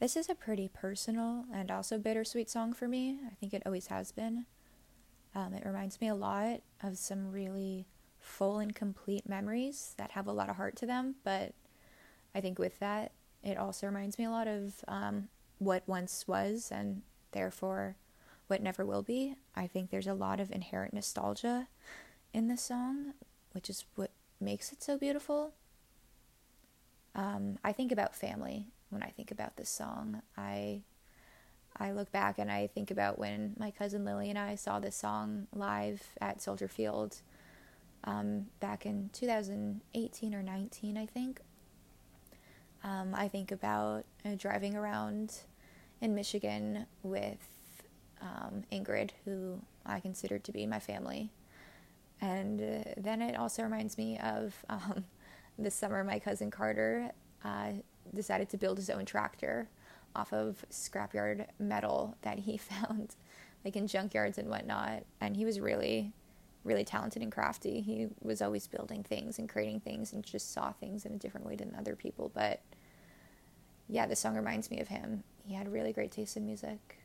This is a pretty personal and also bittersweet song for me. I think it always has been. Um, it reminds me a lot of some really full and complete memories that have a lot of heart to them, but I think with that, it also reminds me a lot of um, what once was and therefore what never will be. I think there's a lot of inherent nostalgia in this song, which is what makes it so beautiful. Um, I think about family when I think about this song. I I look back and I think about when my cousin Lily and I saw this song live at Soldier Field um, back in 2018 or 19, I think. Um, I think about uh, driving around in Michigan with um, Ingrid, who I consider to be my family. And uh, then it also reminds me of um, this summer, my cousin Carter uh, decided to build his own tractor off of scrapyard metal that he found like in junkyards and whatnot. And he was really, really talented and crafty. He was always building things and creating things and just saw things in a different way than other people. But yeah, this song reminds me of him. He had really great taste in music.